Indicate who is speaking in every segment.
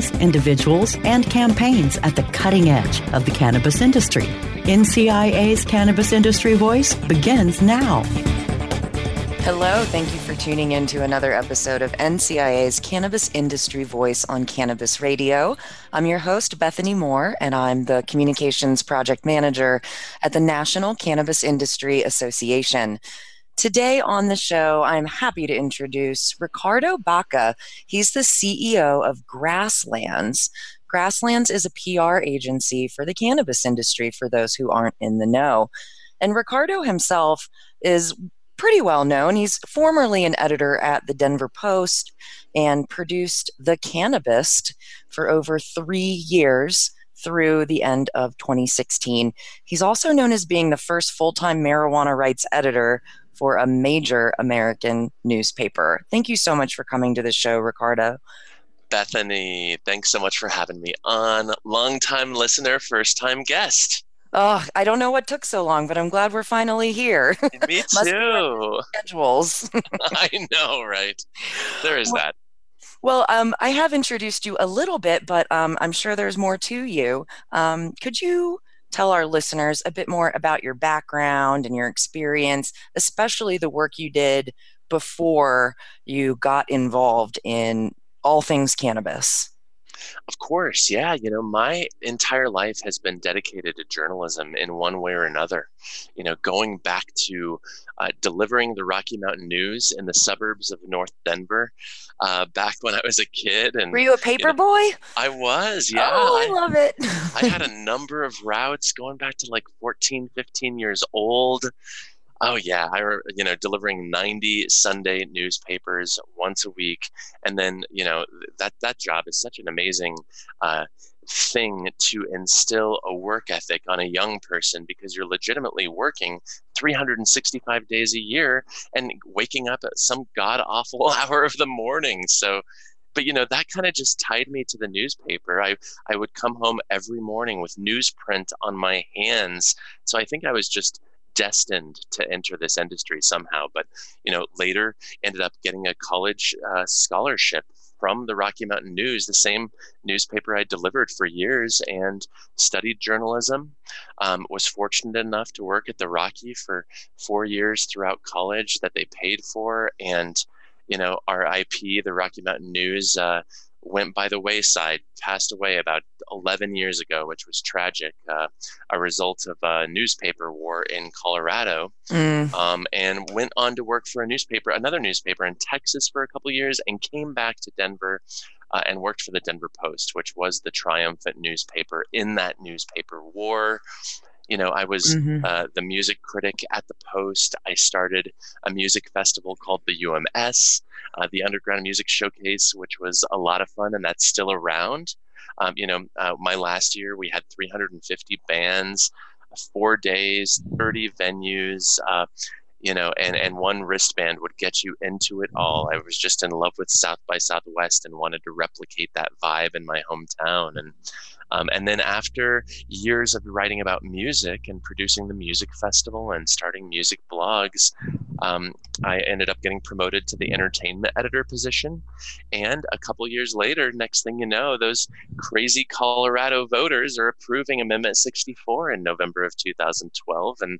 Speaker 1: companies, individuals, and campaigns at the cutting edge of the cannabis industry. NCIA's Cannabis Industry Voice begins now.
Speaker 2: Hello, thank you for tuning in to another episode of NCIA's Cannabis Industry Voice on Cannabis Radio. I'm your host, Bethany Moore, and I'm the Communications Project Manager at the National Cannabis Industry Association. Today on the show, I'm happy to introduce Ricardo Baca. He's the CEO of Grasslands. Grasslands is a PR agency for the cannabis industry, for those who aren't in the know. And Ricardo himself is pretty well known. He's formerly an editor at the Denver Post and produced The Cannabist for over three years through the end of 2016. He's also known as being the first full time marijuana rights editor for a major American newspaper. Thank you so much for coming to the show, Ricardo.
Speaker 3: Bethany, thanks so much for having me on. Longtime listener, first time guest.
Speaker 2: Oh, I don't know what took so long, but I'm glad we're finally here.
Speaker 3: Me too.
Speaker 2: Schedules.
Speaker 3: I know, right? There is
Speaker 2: Well-
Speaker 3: that.
Speaker 2: well, um, I have introduced you a little bit, but um, I'm sure there's more to you. Um, could you tell our listeners a bit more about your background and your experience, especially the work you did before you got involved in all things cannabis?
Speaker 3: Of course, yeah. You know, my entire life has been dedicated to journalism in one way or another. You know, going back to uh, delivering the Rocky Mountain News in the suburbs of North Denver uh, back when I was a kid. And
Speaker 2: Were you a paper boy?
Speaker 3: I was, yeah.
Speaker 2: oh, I,
Speaker 3: I-
Speaker 2: love it.
Speaker 3: I had a number of routes going back to like 14, 15 years old. Oh yeah, I you know delivering 90 Sunday newspapers once a week, and then you know that that job is such an amazing uh, thing to instill a work ethic on a young person because you're legitimately working 365 days a year and waking up at some god awful hour of the morning. So but you know that kind of just tied me to the newspaper i i would come home every morning with newsprint on my hands so i think i was just destined to enter this industry somehow but you know later ended up getting a college uh, scholarship from the rocky mountain news the same newspaper i delivered for years and studied journalism. Um, was fortunate enough to work at the rocky for four years throughout college that they paid for and you know, our IP, the Rocky Mountain News, uh, went by the wayside, passed away about 11 years ago, which was tragic, uh, a result of a newspaper war in Colorado,
Speaker 2: Mm,
Speaker 3: um, and went on to work for a newspaper, another newspaper in Texas for a couple years, and came back to Denver. Uh, and worked for the Denver Post, which was the triumphant newspaper in that newspaper war. You know, I was
Speaker 2: mhm.
Speaker 3: uh, the music critic at the Post. I started a music festival called the UMS, uh, the Underground Music Showcase, which was a lot of fun, and that's still around. Um, you know, uh, my last year we had 350 bands, four days, 30 venues. Uh, you know, and, and one wristband would get you into it all. I was just in love with South by Southwest and wanted to replicate that vibe in my hometown. And um, and then after years of writing about music and producing the music festival and starting music blogs, um, I ended up getting promoted to the entertainment editor position. And a couple years later, next thing you know, those crazy Colorado voters are approving Amendment 64 in November of 2012. And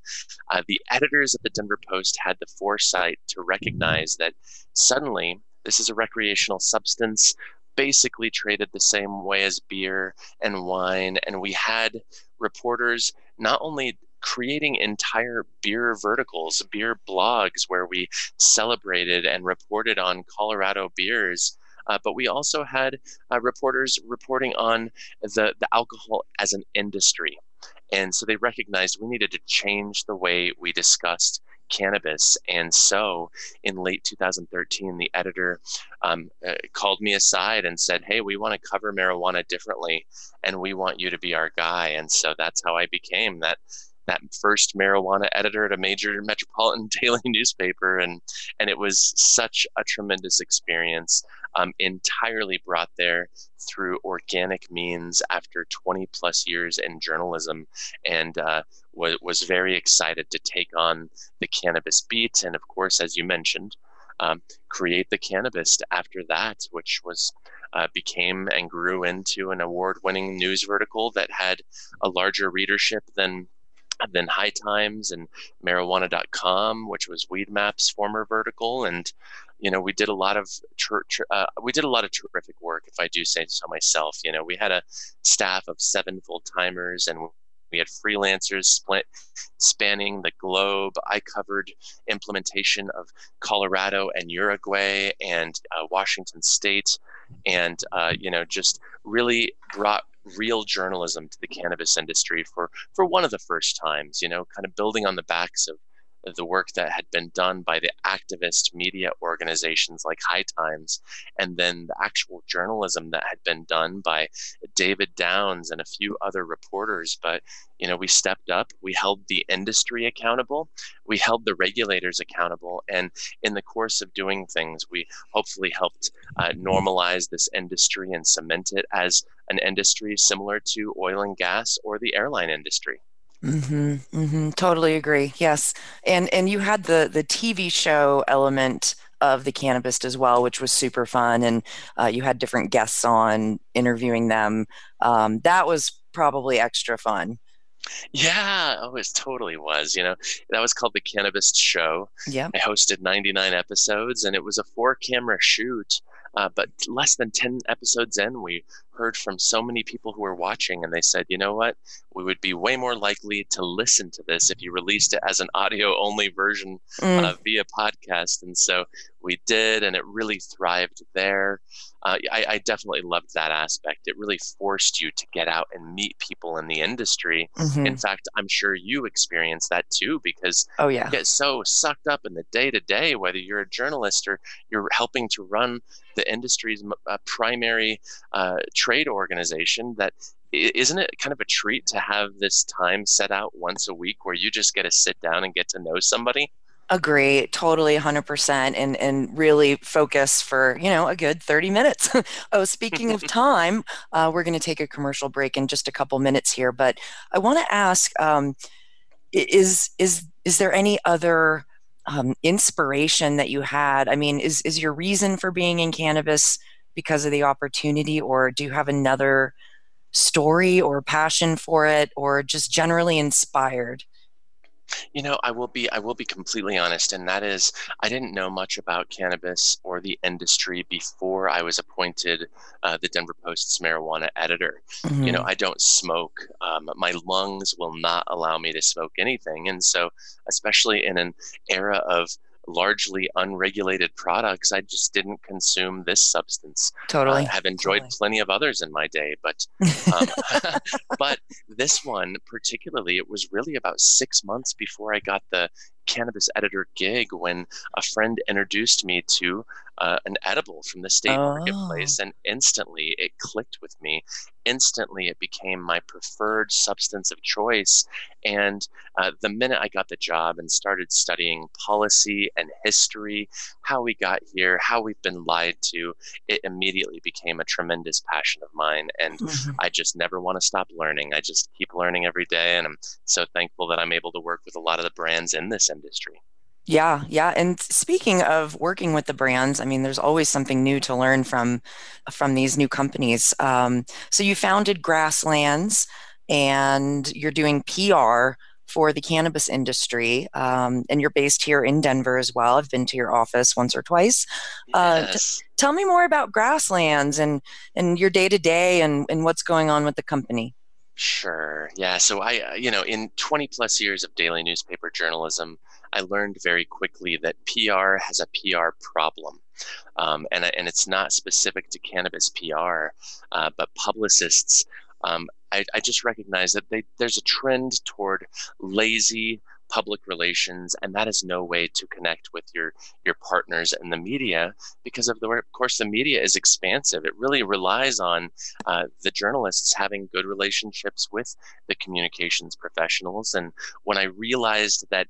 Speaker 3: uh, the editors at the Denver Post had the foresight to recognize that suddenly this is a recreational substance basically traded the same way as beer and wine. And we had reporters not only creating entire beer verticals, beer blogs where we celebrated and reported on Colorado beers. Uh, but we also had uh, reporters reporting on the, the alcohol as an industry. And so they recognized we needed to change the way we discussed cannabis. And so in late 2013, the editor um, uh, called me aside and said, Hey, we want to cover marijuana differently, and we want you to be our guy. And so that's how I became that that first marijuana editor at a major metropolitan daily newspaper and and it was such a tremendous experience um, entirely brought there through organic means after 20 plus years in journalism and uh, was, was very excited to take on the Cannabist beat and of course as you mentioned um, create the cannabis after that which was uh, became and grew into an award-winning news vertical that had a larger readership than than High Times and Marijuana.com, which was Weedmap's former vertical, and you know we did a lot of tr- uh, we did a lot of terrific work, if I do say so myself. You know, we had a staff of seven full timers and. We had freelancers split, spanning the globe. I covered implementation of Colorado and Uruguay and uh, Washington State, and uh, you know just really brought real journalism to the cannabis industry for for one of the first times you know kind of building on the backs of the work that had been done by the activist media organizations like High Times, and then the actual journalism that had been done by David Downs and a few other reporters. But you know, we stepped up, we held the industry accountable, we held the regulators accountable, and in the course of doing things, we hopefully helped uh, normalize this industry and cement it as an industry similar to oil and gas or the airline industry.
Speaker 2: Mm-hmm, mm-hmm, totally agree. Yes, and and you had the the TV show element of the Cannabist as well, which was super fun, and uh, you had different guests on interviewing them. Um, that was probably extra fun.
Speaker 3: Yeah, oh, it totally was. You know, that was called the Cannabist Show.
Speaker 2: Yeah,
Speaker 3: I hosted 99 episodes, and it was a four camera shoot. Uh, but less than 10 episodes in, we heard from so many people who were watching, and they said, you know what? We would be way more likely to listen to this if you released it as an audio only version mm. uh, via podcast. And so we did, and it really thrived there. Uh, I, I, definitely loved that aspect. It really forced you to get out and meet people in the industry. Mm-hmm. In fact, I'm sure you experienced that too, because
Speaker 2: oh yeah,
Speaker 3: you get so sucked up in the day to day, whether you're a journalist or you're helping to run the industry's uh, primary uh, trade organization, that isn't it kind of a treat to have this time set out once a week where you just get to sit down and get to know somebody?
Speaker 2: Agree, totally, hundred percent, and and really focus for you know a good thirty minutes. oh, speaking of time, uh, we're going to take a commercial break in just a couple minutes here, but I want to ask: um, is is is there any other um, inspiration that you had? I mean, is is your reason for being in cannabis because of the opportunity, or do you have another story or passion for it, or just generally inspired?
Speaker 3: You know, I will be I will be completely honest, and that is I didn't know much about cannabis or the industry before I was appointed uh, the Denver Post's marijuana editor. Mm-hmm. You know, mm-hmm. I don't smoke. Um, my lungs will not allow me to smoke anything, and so especially in an era of largely unregulated products, I just didn't consume this substance.
Speaker 2: Totally.
Speaker 3: I have enjoyed
Speaker 2: totally.
Speaker 3: plenty of others in my day, but um, but this one particularly, it was really about six months before I got the cannabis editor gig when a friend introduced me to uh, an edible from the state
Speaker 2: Oh.
Speaker 3: marketplace, and instantly it clicked with me. Instantly, it became my preferred substance of choice. And uh, the minute I got the job and started studying policy and history, how we got here, how we've been lied to, it immediately became a tremendous passion of mine. And
Speaker 2: Mhm.
Speaker 3: I just never want to stop learning. I just keep learning every day. And I'm so thankful that I'm able to work with a lot of the brands in this industry.
Speaker 2: Yeah, yeah. And speaking of working with the brands, I mean, there's always something new to learn from from these new companies. Um, so you founded Grasslands, and you're doing PR for the cannabis industry, um, and you're based here in Denver as well. I've been to your office once or twice. Uh, t-
Speaker 3: Yes.
Speaker 2: Tell me more about Grasslands and and your day to day and and what's going on with the company.
Speaker 3: Sure. Yeah. So I, uh, you know, in 20 plus years of daily newspaper journalism, I learned very quickly that PR has a PR problem. Um, and, and it's not specific to cannabis PR, uh, but publicists, um, I, I just recognize that they, there's a trend toward lazy public relations, and that is no way to connect with your, your partners in the media because of the of course, the media is expansive. It really relies on uh, the journalists having good relationships with the communications professionals. And when I realized that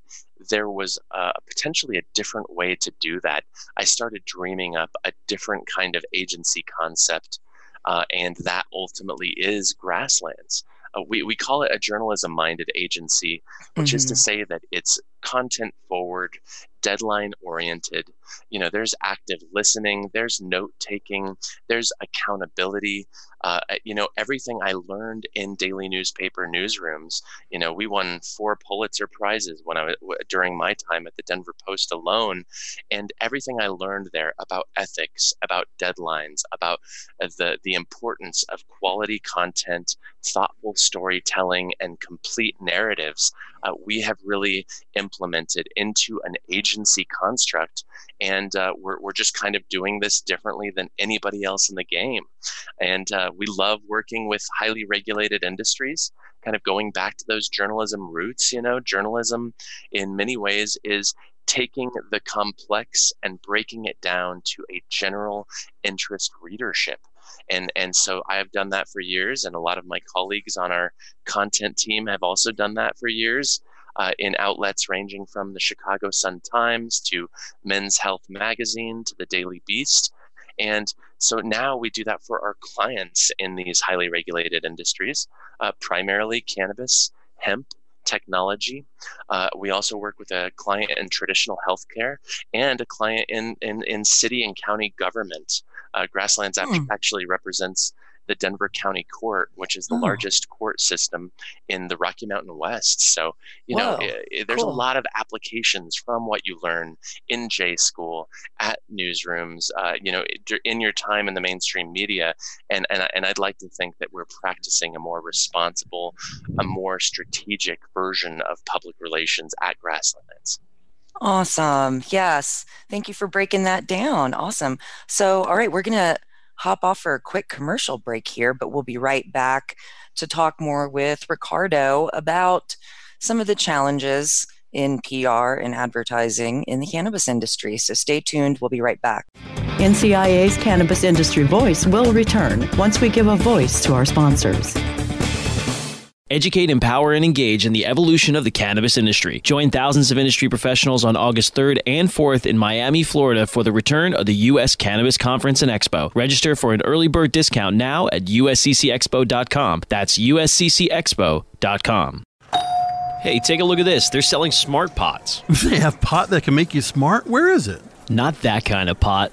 Speaker 3: there was potentially a different way to do that, I started dreaming up a different kind of agency concept. Uh, and that ultimately is Grasslands. We, we call it a journalism minded agency, which is to
Speaker 2: Mhm.
Speaker 3: say that it's content forward, deadline oriented. You know, there's active listening, there's note taking, there's accountability. Uh, you know, everything I learned in daily newspaper newsrooms. You know, we won four Pulitzer prizes when I was during my time at the Denver Post alone, and everything I learned there about ethics, about deadlines, about uh, the the importance of quality content, thoughtful storytelling, and complete narratives. Uh, we have really implemented into an agency construct, and uh, we're we're just kind of doing this differently than anybody else in the game. And uh, we love working with highly regulated industries, kind of going back to those journalism roots. You know, journalism in many ways is taking the complex and breaking it down to a general interest readership. And, and so I have done that for years, and a lot of my colleagues on our content team have also done that for years uh, in outlets ranging from the Chicago Sun Times to Men's Health Magazine to the Daily Beast. And so now we do that for our clients in these highly regulated industries, uh, primarily cannabis, hemp, technology. Uh, we also work with a client in traditional healthcare and a client in, in, in city and county government. Uh, Grasslands act-
Speaker 2: Hmm.
Speaker 3: actually represents the Denver County Court, which is the
Speaker 2: Oh.
Speaker 3: largest court system in the Rocky Mountain West. So, you know,
Speaker 2: Whoa,
Speaker 3: i- i- there's
Speaker 2: cool.
Speaker 3: a lot of applications from what you learn in J school, at newsrooms, uh, you know, in your time in the mainstream media. And, and, and I'd like to think that we're practicing a more responsible, a more strategic version of public relations at Grasslands.
Speaker 2: Awesome. Yes. Thank you for breaking that down. Awesome. So, all right, we're going to hop off for a quick commercial break here, but we'll be right back to talk more with Ricardo about some of the challenges in PR and advertising in the cannabis industry. So, stay tuned. We'll be right back.
Speaker 1: NCIA's Cannabis Industry Voice will return once we give a voice to our sponsors.
Speaker 4: Educate, empower, and engage in the evolution of the cannabis industry. Join thousands of industry professionals on August 3rd and 4th in Miami, Florida for the return of the U.S. Cannabis Conference and Expo. Register for an early bird discount now at usccexpo.com. That's usccexpo.com. Hey, take a look at this. They're selling smart pots.
Speaker 5: They have pot that can make you smart? Where is it?
Speaker 4: Not that kind of pot.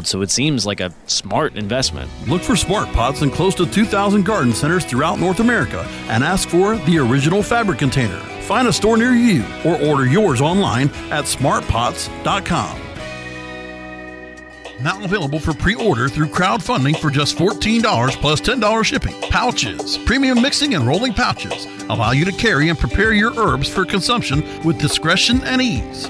Speaker 4: so it seems like a smart investment.
Speaker 5: Look for smart pots in close to 2,000 garden centers throughout North America and ask for the original fabric container. Find a store near you or order yours online at smartpots.com. Now available for pre order through crowdfunding for just $14 plus $10 shipping. Pouchz, premium mixing and rolling pouches, allow you to carry and prepare your herbs for consumption with discretion and ease.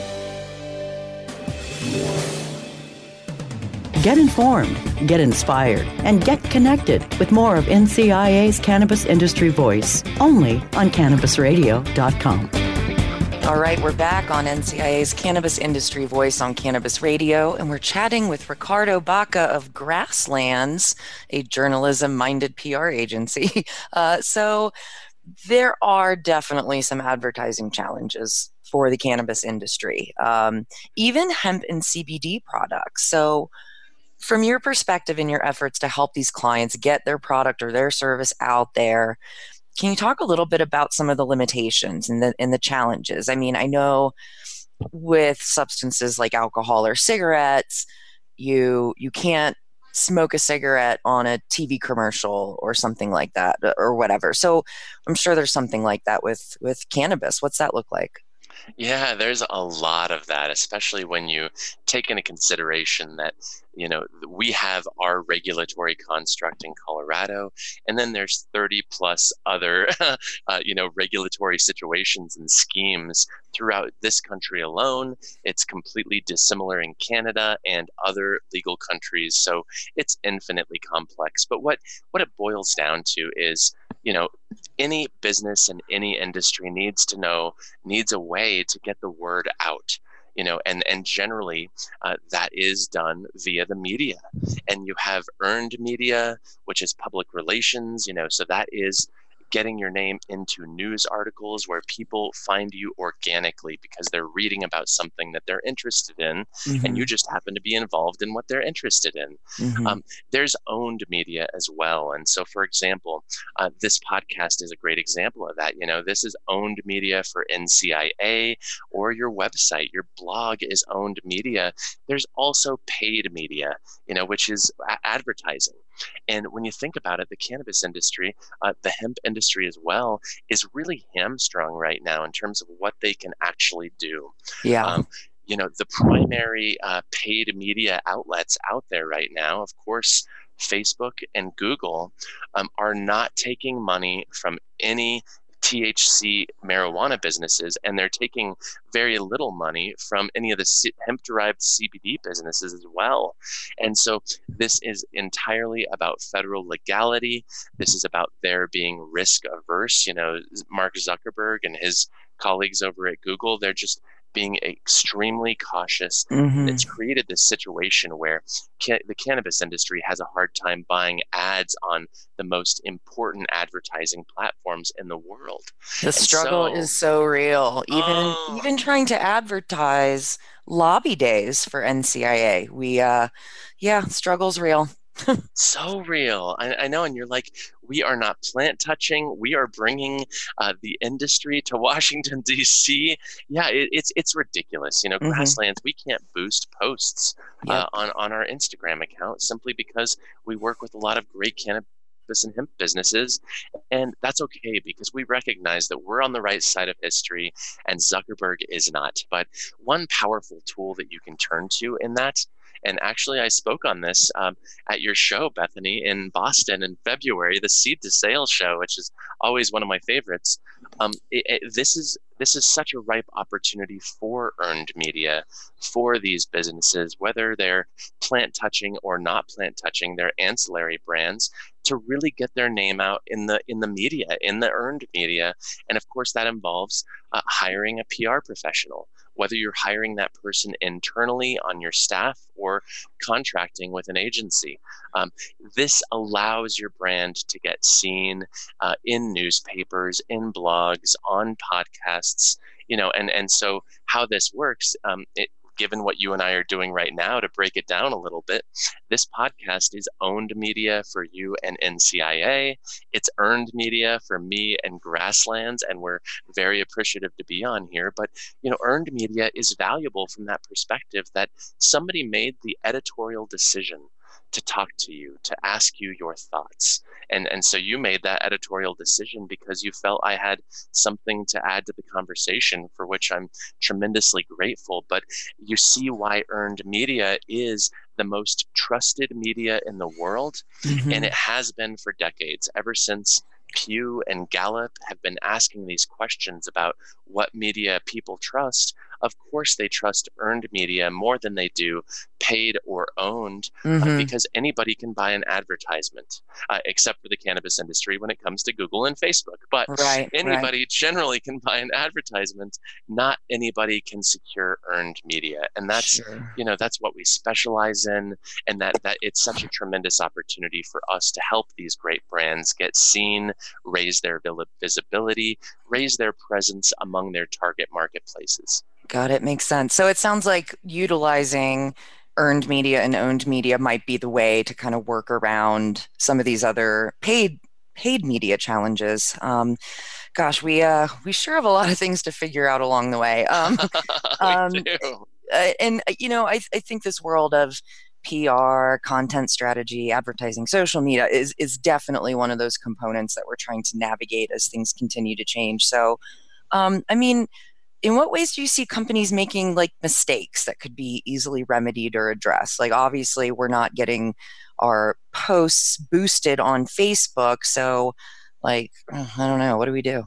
Speaker 1: Get informed, get inspired, and get connected with more of NCIA's Cannabis Industry Voice only on CannabisRadio.com.
Speaker 2: All right, we're back on NCIA's Cannabis Industry Voice on Cannabis Radio, and we're chatting with Ricardo Baca of Grasslands, a journalism minded PR agency. Uh, so, there are definitely some advertising challenges for the cannabis industry, um, even hemp and CBD products. So, from your perspective in your efforts to help these clients get their product or their service out there, can you talk a little bit about some of the limitations and the and the challenges? I mean, I know with substances like alcohol or cigarettes, you you can't smoke a cigarette on a TV commercial or something like that or whatever. So I'm sure there's something like that with with cannabis. What's that look like?
Speaker 3: Yeah, there's a lot of that, especially when you take into consideration that you know we have our regulatory construct in Colorado, and then there's 30 plus other uh, you know regulatory situations and schemes throughout this country alone. It's completely dissimilar in Canada and other legal countries, so it's infinitely complex. But what what it boils down to is you know any business and any industry needs to know needs a way to get the word out you know and and generally uh, that is done via the media and you have earned media which is public relations you know so that is getting your name into news articles where people find you organically because they're reading about something that they're interested in mm-hmm. and you just happen to be involved in what they're interested in mm-hmm. um, there's owned media as well and so for example uh, this podcast is a great example of that you know this is owned media for ncia or your website your blog is owned media there's also paid media you know which is advertising and when you think about it, the cannabis industry, uh, the hemp industry as well, is really hamstrung right now in terms of what they can actually do.
Speaker 2: Yeah. Um,
Speaker 3: you know, the primary uh, paid media outlets out there right now, of course, Facebook and Google um, are not taking money from any THC marijuana businesses, and they're taking very little money from any of the hemp derived CBD businesses as well. And so this is entirely about federal legality. This is about their being risk averse. You know, Mark Zuckerberg and his colleagues over at Google, they're just being extremely cautious. Mm-hmm. It's created this situation where ca- the cannabis industry has a hard time buying ads on the most important advertising platforms in the world.
Speaker 2: The and struggle so, is so real. Even oh. even trying to advertise lobby days for NCIA, we uh, yeah, struggle's real.
Speaker 3: so real. I, I, know. And you're like, we are not plant touching. We are bringing uh, the industry to Washington, D.C. Yeah, it, it's it's ridiculous. You know, mm-hmm. grasslands, we can't boost posts uh, on, on our Instagram account simply because we work with a lot of great cannabis and hemp businesses. And that's okay because we recognize that we're on the right side of history and Zuckerberg is not. But one powerful tool that you can turn to in that and actually, I spoke on this um, at your show, Bethany, in Boston in February, the Seed to Sale show, which is always one of my favorites. Um, it, it, this is this is such a ripe opportunity for earned media for these businesses, whether they're plant touching or not plant touching, their ancillary brands, to really get their name out in the in the media, in the earned media, and of course that involves uh, hiring a PR professional whether you're hiring that person internally on your staff or contracting with an agency. Um, this allows your brand to get seen uh, in newspapers, in blogs, on podcasts, you know, and, and so how this works, um, it given what you and I are doing right now, to break it down a little bit, this podcast is owned media for you and NCIA. It's earned media for me and Grasslands, and we're very appreciative to be on here. But you know, earned media is valuable from that perspective that somebody made the editorial decision to talk to you, to ask you your thoughts. And, and so you made that editorial decision because you felt I had something to add to the conversation, for which I'm tremendously grateful. But you see why earned media is the most trusted media in the world. Mm-hmm. And it has been for decades, ever since Pew and Gallup have been asking these questions about what media people trust of course they trust earned media more than they do paid or owned uh, mm-hmm. uh, because anybody can buy an advertisement uh, except for the cannabis industry when it comes to google and facebook but right, anybody right. generally can buy an advertisement not anybody can secure earned media and that's sure. you know that's what we specialize in and that that it's such a tremendous opportunity for us to help these great brands get seen raise their visibility raise their presence among their target marketplaces
Speaker 2: Got it. Makes sense. So it sounds like utilizing earned media and owned media might be the way to kind of work around some of these other paid paid media challenges. Um, gosh, we uh, we sure have a lot of things to figure out along the way. Um, um, uh, and uh, you know, I, I think this world of PR, content strategy, advertising, social media is is definitely one of those components that we're trying to navigate as things continue to change. So, um, I mean, in what ways do you see companies making like mistakes that could be easily remedied or addressed like obviously we're not getting our posts boosted on facebook so like i don't know what do we do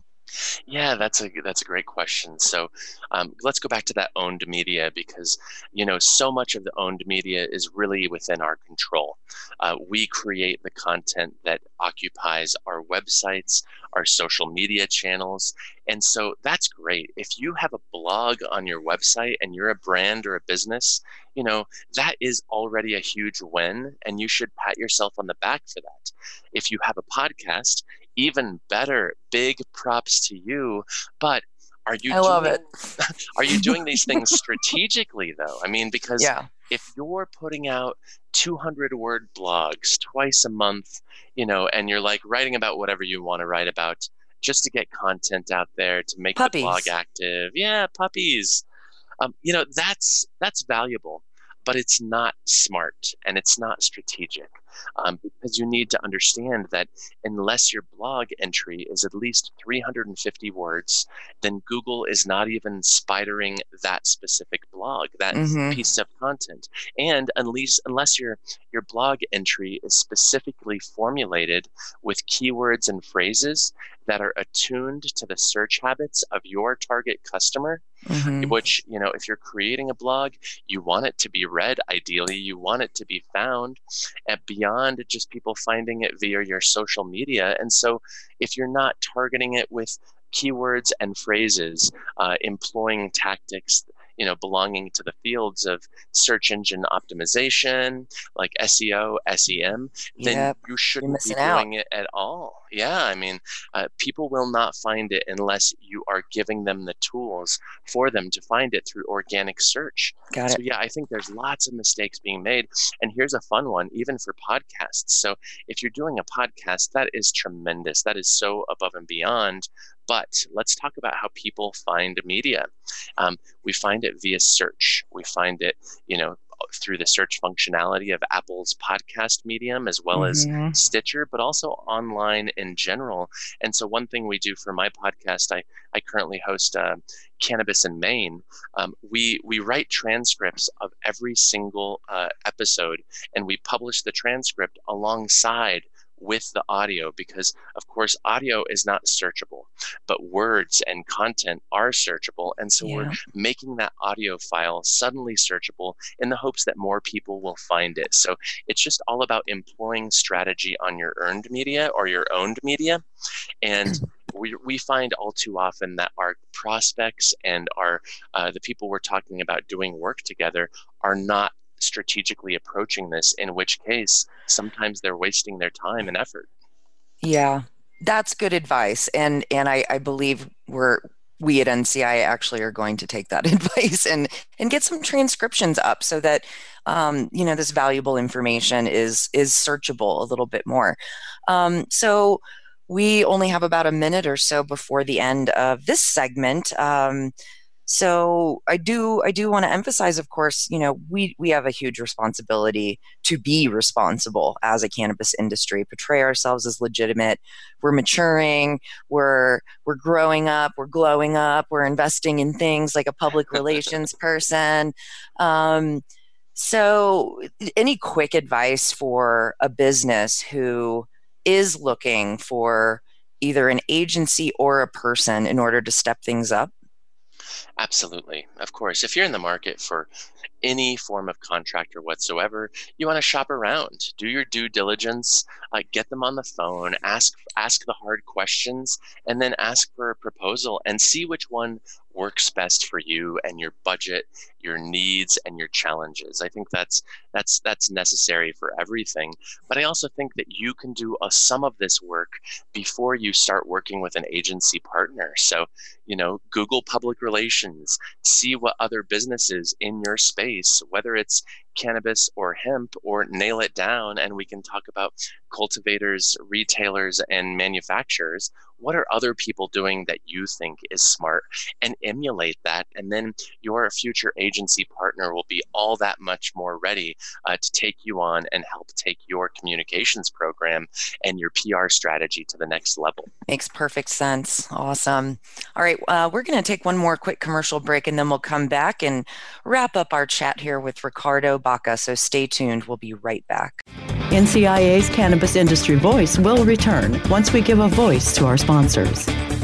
Speaker 3: yeah, that's a that's a great question. So um, let's go back to that owned media because you know so much of the owned media is really within our control. Uh, we create the content that occupies our websites, our social media channels, and so that's great. If you have a blog on your website and you're a brand or a business, you know that is already a huge win, and you should pat yourself on the back for that. If you have a podcast, even better. Big props to you. But are you
Speaker 2: I
Speaker 3: doing,
Speaker 2: love it.
Speaker 3: are you doing these things strategically though? I mean, because
Speaker 2: yeah.
Speaker 3: if you're putting out 200 word blogs twice a month, you know, and you're like writing about whatever you want to write about just to get content out there to make puppies. the blog active. Yeah, puppies. Um, you know, that's that's valuable but it's not smart and it's not strategic um, because you need to understand that unless your blog entry is at least 350 words, then Google is not even spidering that specific blog, that mm-hmm. piece of content. And unless unless your your blog entry is specifically formulated with keywords and phrases that are attuned to the search habits of your target customer mm-hmm. which you know if you're creating a blog you want it to be read ideally you want it to be found and beyond just people finding it via your social media and so if you're not targeting it with keywords and phrases uh, employing tactics you know belonging to the fields of search engine optimization like seo sem then yep. you shouldn't be doing out. it at all yeah i mean uh, people will not find it unless you are giving them the tools for them to find it through organic search
Speaker 2: Got it.
Speaker 3: so yeah i think there's lots of mistakes being made and here's a fun one even for podcasts so if you're doing a podcast that is tremendous that is so above and beyond but let's talk about how people find media. Um, we find it via search. We find it, you know, through the search functionality of Apple's podcast medium as well mm-hmm. as Stitcher, but also online in general. And so, one thing we do for my podcast, I, I currently host uh, Cannabis in Maine. Um, we we write transcripts of every single uh, episode, and we publish the transcript alongside with the audio because, of course, audio is not searchable, but words and content are searchable. And so yeah. we're making that audio file suddenly searchable in the hopes that more people will find it. So it's just all about employing strategy on your earned media or your owned media. And we, we find all too often that our prospects and our uh, the people we're talking about doing work together are not strategically approaching this, in which case sometimes they're wasting their time and effort.
Speaker 2: Yeah, that's good advice. And and I, I believe we're we at NCI actually are going to take that advice and and get some transcriptions up so that um, you know this valuable information is is searchable a little bit more. Um, so we only have about a minute or so before the end of this segment. Um, so i do i do want to emphasize of course you know we we have a huge responsibility to be responsible as a cannabis industry portray ourselves as legitimate. We're maturing we're we're growing up we're glowing up we're investing in things like a public relations person. Um, so any quick advice for a business who is looking for either an agency or a person in order to step things up
Speaker 3: Absolutely. Of course. If you're in the market for any form of contractor whatsoever, you want to shop around, do your due diligence, uh, get them on the phone, ask ask the hard questions, and then ask for a proposal and see which one works best for you and your budget, your needs and your challenges. I think that's that's that's necessary for everything. But I also think that you can do a, some of this work before you start working with an agency partner. So, you know, Google public relations, see what other businesses in your space, whether it's cannabis or hemp or nail it down and we can talk about cultivators, retailers, and manufacturers. What are other people doing that you think is smart and emulate that? And then your future agency partner will be all that much more ready uh, to take you on and help take your communications program and your PR strategy to the next level.
Speaker 2: Makes perfect sense. Awesome. All right, uh, we're going to take one more quick commercial break and then we'll come back and wrap up our chat here with Ricardo Baca. So stay tuned. We'll be right back.
Speaker 1: NCIA's Cannabis Industry Voice will return once we give a voice to our sponsors sponsors.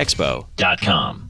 Speaker 4: expo.com.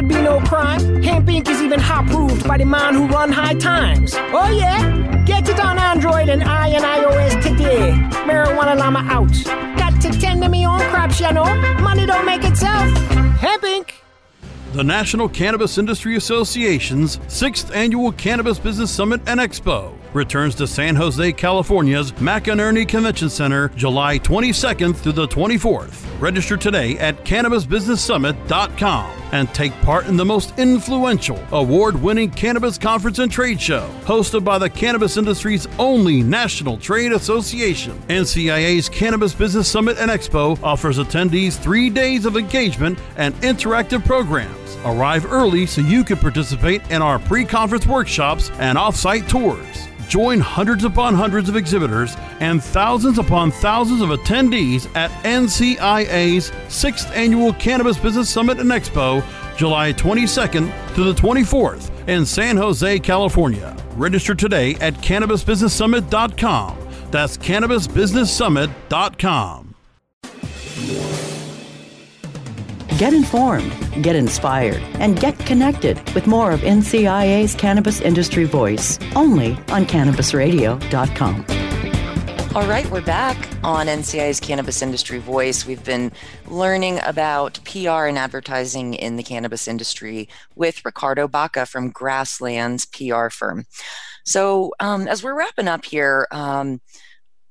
Speaker 6: be no crime. Hempire is even hot proved by the man who run high times. Oh yeah? Get it on Android and I and iOS today. Marijuana Llama out. Got to tend to me own crops, you know. Money don't make itself. Hempire
Speaker 5: The National Cannabis Industry Association's sixth annual Cannabis Business Summit and Expo returns to San Jose, California's McEnery Convention Center July 22nd through the 24th. Register today at cannabisbusinesssummit.com and take part in the most influential, award winning cannabis conference and trade show, hosted by the cannabis industry's only national trade association. NCIA's Cannabis Business Summit and Expo offers attendees three days of engagement and interactive programs. Arrive early so you can participate in our pre conference workshops and off site tours. Join hundreds upon hundreds of exhibitors and thousands upon thousands of attendees at NCIA's 6th Annual Cannabis Business Summit and Expo, July 22nd to the 24th in San Jose, California. Register today at cannabisbusinesssummit.com. That's cannabisbusinesssummit.com.
Speaker 1: Get informed, get inspired, and get connected with more of NCIA's Cannabis Industry Voice only on CannabisRadio.com.
Speaker 2: All right, we're back on NCIA's Cannabis Industry Voice. We've been learning about PR and advertising in the cannabis industry with Ricardo Baca from Grasslands PR firm. So, um, as we're wrapping up here, um,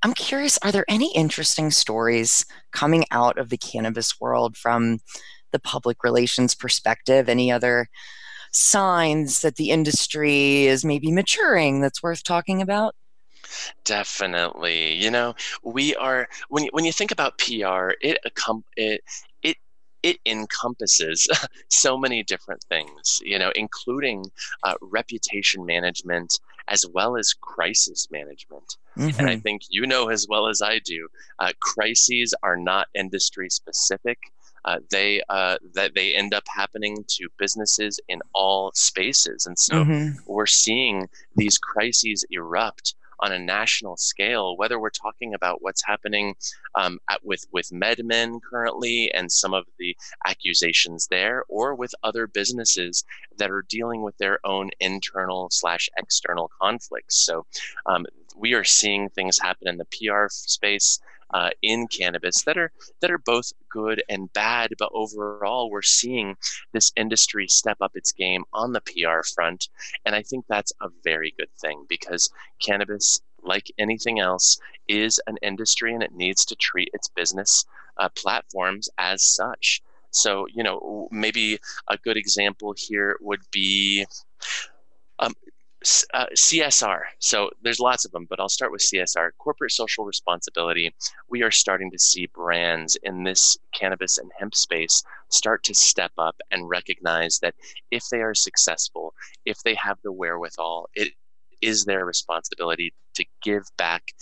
Speaker 2: I'm curious are there any interesting stories coming out of the cannabis world from the public relations perspective? Any other signs that the industry is maybe maturing that's worth talking about?
Speaker 3: Definitely. You know, we are when you, when you think about PR, it it it it encompasses so many different things, you know, including uh, reputation management as well as crisis management. Mm-hmm. And I mm-hmm. think you know as well as I do, uh, crises are not industry specific. Uh, they uh, that they end up happening to businesses in all spaces, and so mm-hmm. we're seeing these crises erupt on a national scale, whether we're talking about what's happening um, at, with with MedMen currently and some of the accusations there, or with other businesses that are dealing with their own internal slash external conflicts. So um, we are seeing things happen in the PR space uh, in cannabis that are that are both good and bad. But overall, we're seeing this industry step up its game on the PR front, and I think that's a very good thing because cannabis, like anything else, is an industry and it needs to treat its business uh, platforms as such. So, you know, maybe a good example here would be uh, CSR. So there's lots of them, but I'll start with CSR, corporate social responsibility. We are starting to see brands in this cannabis and hemp space start to step up and recognize that if they are successful, if they have the wherewithal, it is their responsibility to give back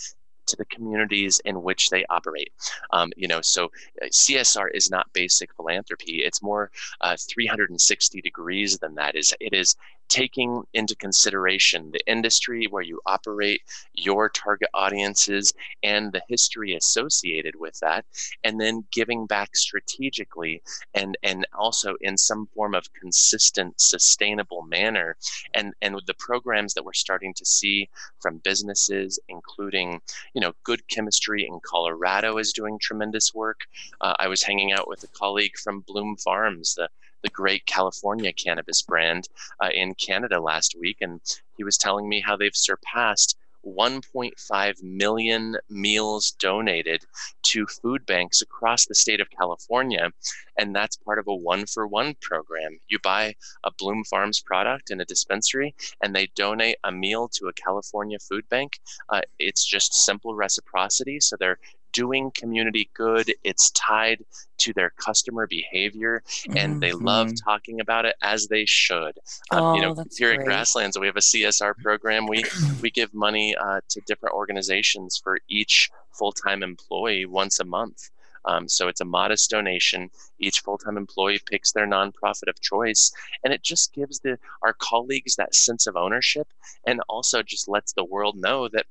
Speaker 3: to the communities in which they operate. Um, you know, so uh, CSR is not basic philanthropy; it's more uh, 360 degrees than that. Is it is taking into consideration the industry where you operate, your target audiences, and the history associated with that, and then giving back strategically and and also in some form of consistent, sustainable manner. And and with the programs that we're starting to see from businesses, including you know Good Chemistry in Colorado is doing tremendous work. Uh, I was hanging out with a colleague from Bloom Farms, the the great California cannabis brand uh, in Canada last week, and he was telling me how they've surpassed 1.5 million meals donated to food banks across the state of California. And that's part of a one for one program. You buy a Bloom Farms product in a dispensary and they donate a meal to a California food bank. Uh, it's just simple reciprocity. So they're doing community good. It's tied to their customer behavior, and mm-hmm. they love mm-hmm. talking about it as they should. Um,
Speaker 2: oh,
Speaker 3: you know, here
Speaker 2: great.
Speaker 3: at Grasslands, we have a CSR program. We we give money uh, to different organizations for each full time employee once a month. Um, so it's a modest donation. Each full-time employee picks their nonprofit of choice, and it just gives the our colleagues that sense of ownership, and also just lets the world know that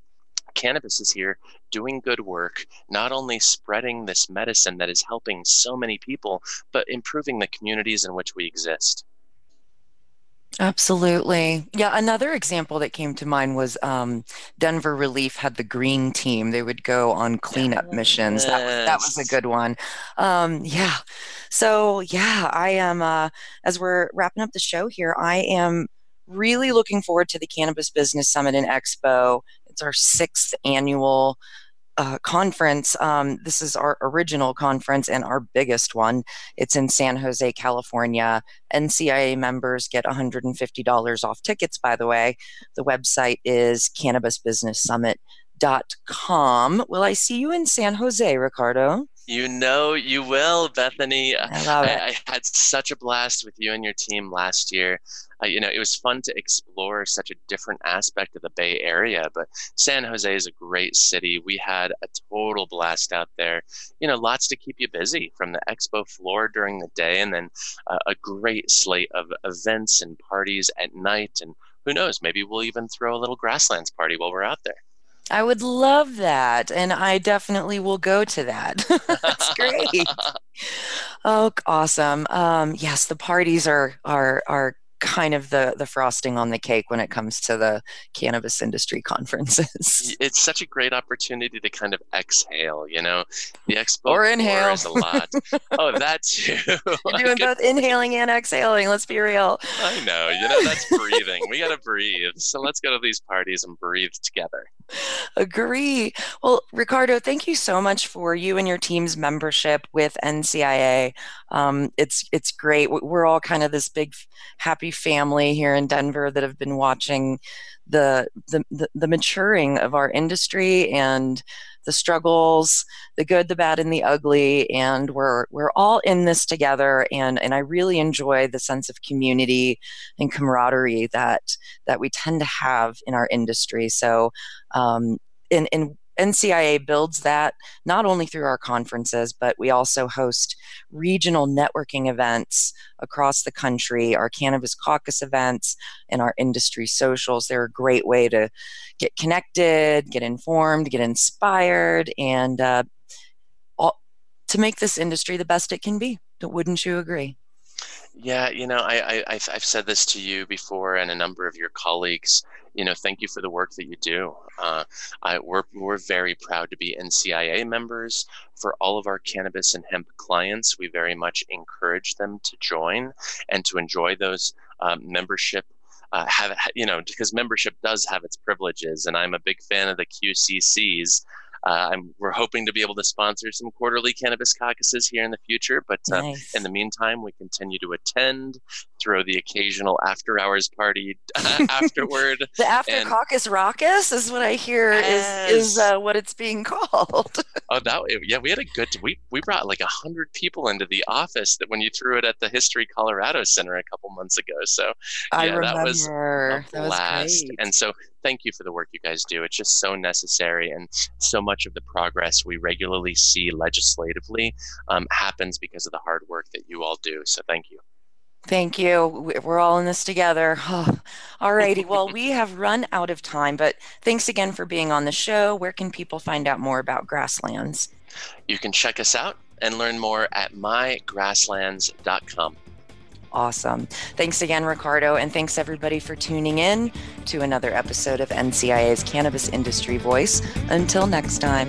Speaker 3: cannabis is here doing good work, not only spreading this medicine that is helping so many people, but improving the communities in which we exist.
Speaker 2: Absolutely. Yeah, another example that came to mind was um, Denver Relief had the green team. They would go on cleanup yes. missions. That was that was a good one. Um, yeah. So yeah, I am. Uh, as we're wrapping up the show here, I am really looking forward to the Cannabis Business Summit and Expo it's our sixth annual uh, conference. Um, this is our original conference and our biggest one. It's in San Jose, California. NCIA members get $150 off tickets, by the way. The website is cannabisbusinesssummit.com. Will I see you in San Jose, Ricardo?
Speaker 3: You know you will, Bethany.
Speaker 2: I love it.
Speaker 3: I, I had such a blast with you and your team last year. Uh, you know, it was fun to explore such a different aspect of the Bay Area. But San Jose is a great city. We had a total blast out there. You know, lots to keep you busy from the expo floor during the day, and then uh, a great slate of events and parties at night. And who knows, maybe we'll even throw a little grasslands party while we're out there.
Speaker 2: I would love that. And I definitely will go to that. That's great. oh, awesome. Um, yes, the parties are, are, are kind of the the frosting on the cake when it comes to the cannabis industry conferences.
Speaker 3: It's such a great opportunity to kind of exhale, you know. The expo
Speaker 2: or inhale
Speaker 3: is a lot. oh, that too.
Speaker 2: You're doing both inhaling and exhaling. Let's be real.
Speaker 3: I know. You know that's breathing. we got to breathe. So let's go to these parties and breathe together.
Speaker 2: Agree. Well, Ricardo, thank you so much for you and your team's membership with NCIA. Um, it's it's great. We're all kind of this big happy happy family here in Denver that have been watching the, the, the, the maturing of our industry and the struggles, the good, the bad, and the ugly, and we're we're all in this together. And and I really enjoy the sense of community and camaraderie that that we tend to have in our industry. So, um, in in NCIA builds that not only through our conferences, but we also host regional networking events across the country, our Cannabis Caucus events, and our industry socials. They're a great way to get connected, get informed, get inspired, and uh, all, to make this industry the best it can be. Wouldn't you agree?
Speaker 3: Yeah, you know, I, I I've said this to you before and a number of your colleagues. You know, thank you for the work that you do. Uh, I, we're we're very proud to be NCIA members. For all of our cannabis and hemp clients, we very much encourage them to join and to enjoy those um, membership uh, have you know because membership does have its privileges and i'm a big fan of the qccs uh, we're hoping to be able to sponsor some quarterly cannabis caucuses here in the future, but uh, nice. in the meantime, we continue to attend, throw the occasional after hours party afterward.
Speaker 2: the after and, caucus raucous is what I hear yes. is is uh, what it's being called.
Speaker 3: oh, that yeah, we had a good. We we brought like a hundred people into the office that when you threw it at the History Colorado Center a couple months ago. So
Speaker 2: yeah, I that was a blast.
Speaker 3: Was and so thank you for the work you guys do. It's just so necessary, and so much of the progress we regularly see legislatively um, happens because of the hard work that you all do. So thank you.
Speaker 2: Thank you. We're all in this together. All righty. Well, we have run out of time, but thanks again for being on the show. Where can people find out more about Grasslands?
Speaker 3: You can check us out and learn more at mygrasslands.com.
Speaker 2: Awesome. Thanks again, Ricardo, and thanks everybody for tuning in to another episode of NCIA's Cannabis Industry Voice. Until next time.